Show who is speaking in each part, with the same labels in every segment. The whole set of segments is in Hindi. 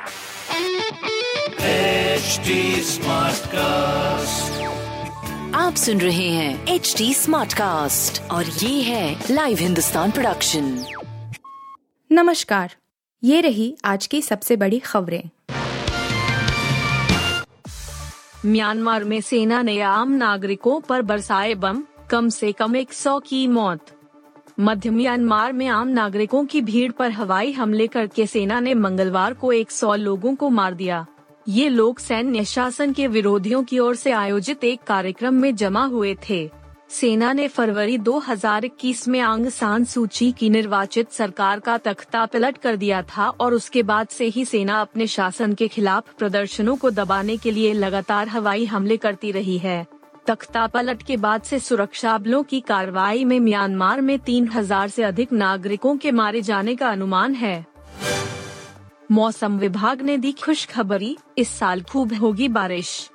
Speaker 1: HD Smartcast.
Speaker 2: आप सुन रहे हैं एच डी स्मार्ट कास्ट और ये है लाइव हिंदुस्तान प्रोडक्शन
Speaker 3: नमस्कार। ये रही आज की सबसे बड़ी खबरें।
Speaker 4: म्यांमार में सेना ने आम नागरिकों पर बरसाए बम कम से कम 100 की मौत। मध्य म्यांमार में आम नागरिकों की भीड़ पर हवाई हमले करके सेना ने मंगलवार को 100 लोगों को मार दिया। ये लोग सैन्य शासन के विरोधियों की ओर से आयोजित एक कार्यक्रम में जमा हुए थे। सेना ने फरवरी 2021 में आंग सान सूची की निर्वाचित सरकार का तख्ता पलट कर दिया था और उसके बाद से ही सेना अपने शासन के खिलाफ प्रदर्शनों को दबाने के लिए लगातार हवाई हमले करती रही है। तख्ता पलट के बाद से सुरक्षा बलों की कार्रवाई में म्यांमार में 3000 से अधिक नागरिकों के मारे जाने का अनुमान है। मौसम विभाग ने दी खुशखबरी, इस साल खूब होगी बारिश।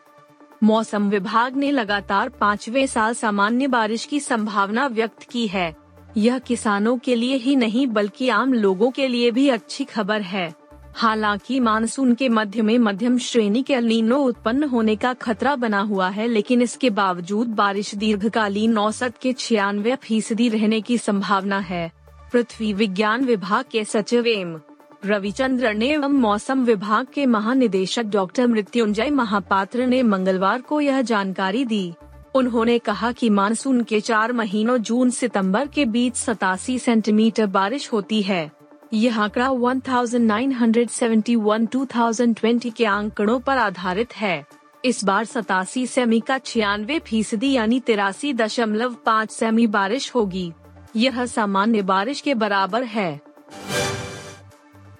Speaker 4: मौसम विभाग ने लगातार पाँचवे साल सामान्य बारिश की संभावना व्यक्त की है। यह किसानों के लिए ही नहीं, बल्कि आम लोगों के लिए भी अच्छी खबर है। हालाँकि मानसून के मध्य में मध्यम श्रेणी के अलीनो उत्पन्न होने का खतरा बना हुआ है, लेकिन इसके बावजूद बारिश दीर्घकालीन औसत के छियानवे फ़ीसदी रहने की संभावना है। पृथ्वी विज्ञान विभाग के सचिव एम. रविचंद्र ने मौसम विभाग के महानिदेशक डॉक्टर मृत्युंजय महापात्र ने मंगलवार को यह जानकारी दी। उन्होंने कहा कि मानसून के चार महीनों जून सितंबर के बीच सतासी सेंटीमीटर बारिश होती है। यह आंकड़ा 1971-2020 के आंकड़ों पर आधारित है। इस बार सतासी सेमी का छियानवे फ़ीसदी यानी तिरासी दशमलव पाँच सेमी बारिश होगी। यह सामान्य बारिश के बराबर है।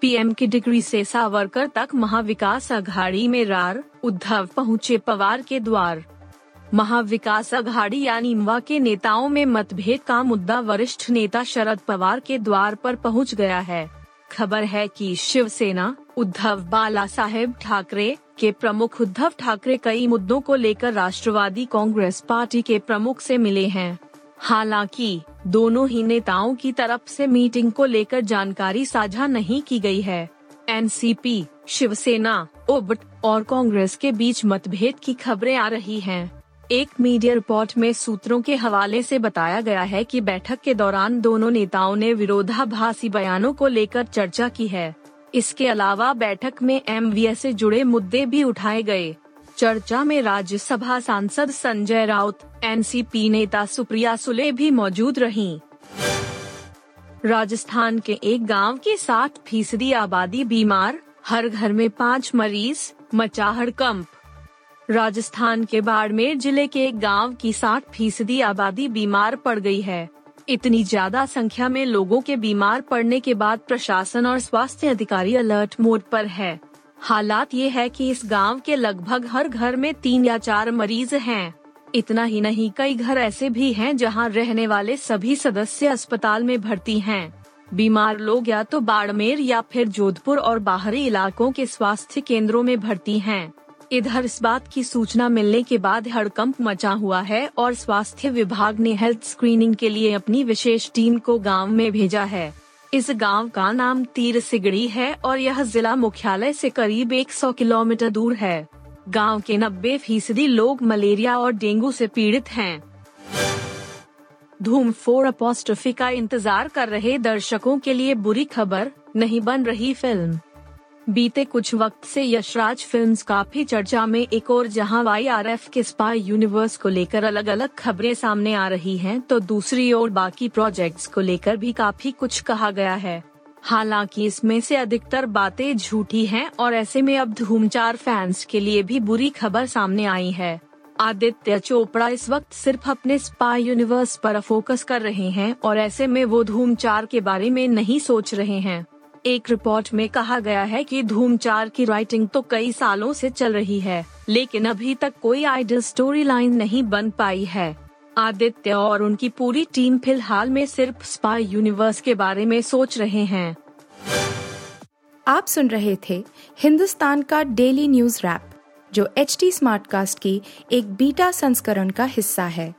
Speaker 4: पीएम की डिग्री से सावरकर तक महाविकास अघाड़ी में रार, उद्धव पहुँचे पवार के द्वार। महाविकास अघाड़ी यानी इमवा के नेताओं में मतभेद का मुद्दा वरिष्ठ नेता शरद पवार के द्वार पर पहुँच गया है। खबर है कि शिवसेना उद्धव बाला साहेब ठाकरे के प्रमुख उद्धव ठाकरे कई मुद्दों को लेकर राष्ट्रवादी कांग्रेस पार्टी के प्रमुख से मिले हैं। हालाँकि दोनों ही नेताओं की तरफ़ से मीटिंग को लेकर जानकारी साझा नहीं की गई है। एनसीपी, शिवसेना उबट और कांग्रेस के बीच मतभेद की खबरें आ रही हैं। एक मीडिया रिपोर्ट में सूत्रों के हवाले से बताया गया है कि बैठक के दौरान दोनों नेताओं ने विरोधाभासी बयानों को लेकर चर्चा की है। इसके अलावा बैठक में एम से जुड़े मुद्दे भी उठाए गए। चर्चा में राज्यसभा सांसद संजय राउत, एनसीपी नेता सुप्रिया सुले भी मौजूद रहीं। राजस्थान के एक गाँव की साठ फ़ीसदी आबादी बीमार, हर घर में पाँच मरीज़ मचा हड़कंप राजस्थान के बाड़मेर ज़िले के एक गाँव की साठ फ़ीसदी आबादी बीमार पड़ गई है इतनी ज़्यादा संख्या में लोगों के बीमार पड़ने के बाद प्रशासन और स्वास्थ्य अधिकारी अलर्ट मोड पर है हालात ये है कि इस गाँव के लगभग हर घर में तीन या चार मरीज़ हैं। इतना ही नहीं, कई घर ऐसे भी हैं जहाँ रहने वाले सभी सदस्य अस्पताल में भर्ती हैं। बीमार लोग या तो बाड़मेर या फिर जोधपुर और बाहरी इलाकों के स्वास्थ्य केंद्रों में भर्ती हैं। इधर इस बात की सूचना मिलने के बाद हड़कंप मचा हुआ है और स्वास्थ्य विभाग ने हेल्थ स्क्रीनिंग के लिए अपनी विशेष टीम को गाँव में भेजा है। इस गाँव का नाम तीर सिगड़ी है और यह जिला मुख्यालय से करीब 100 किलोमीटर दूर है। गाँव के 90 फ़ीसदी लोग मलेरिया और डेंगू से पीड़ित हैं। धूम फोर अपोस्ट्रफी का इंतज़ार कर रहे दर्शकों के लिए बुरी खबर, नहीं बन रही फ़िल्म। बीते कुछ वक्त से यशराज फिल्म्स काफ़ी चर्चा में एक और जहाँ वाई आर एफ़ के स्पाई यूनिवर्स को लेकर अलग अलग खबरें सामने आ रही हैं, तो दूसरी ओर बाकी प्रोजेक्ट्स को लेकर भी काफ़ी कुछ कहा गया है। हालाँकि इसमें से अधिकतर बातें झूठी हैं और ऐसे में अब धूमचार फैंस के लिए भी बुरी खबर सामने आई है। आदित्य चोपड़ा इस वक्त सिर्फ़ अपने स्पाई यूनिवर्स पर फोकस कर रहे हैं और ऐसे में वो धूमचार के बारे में नहीं सोच रहे हैं। एक रिपोर्ट में कहा गया है कि धूम चार की राइटिंग तो कई सालों से चल रही है, लेकिन अभी तक कोई आइडल स्टोरी लाइन नहीं बन पाई है। आदित्य और उनकी पूरी टीम फ़िलहाल में सिर्फ़ स्पाई यूनिवर्स के बारे में सोच रहे हैं।
Speaker 3: आप सुन रहे थे हिंदुस्तान का डेली न्यूज़ रैप जो एच टी स्मार्ट कास्ट की एक बीटा संस्करण का हिस्सा है।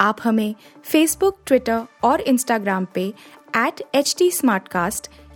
Speaker 3: आप हमें फेसबुक ट्विटर और इंस्टाग्राम पे एट एच टी